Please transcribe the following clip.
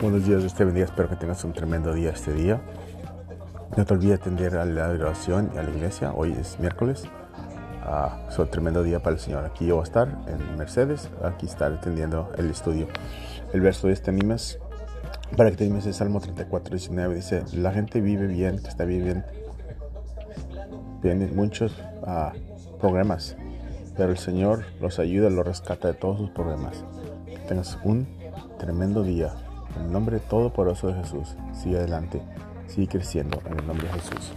Buenos días, Dios te bendiga. Espero que tengas un tremendo día este día. No te olvides de atender a la oración y a la iglesia. Hoy es miércoles. Uh, es un tremendo día para el Señor. Aquí yo voy a estar en Mercedes. Aquí estar atendiendo el estudio. El verso de este animes, para que te animes, el Salmo 34, 19. Dice: La gente vive bien, está bien. Tienen muchos uh, problemas, pero el Señor los ayuda, los rescata de todos sus problemas. Que tengas un tremendo día. En el nombre todopoderoso de Jesús, sigue adelante, sigue creciendo en el nombre de Jesús.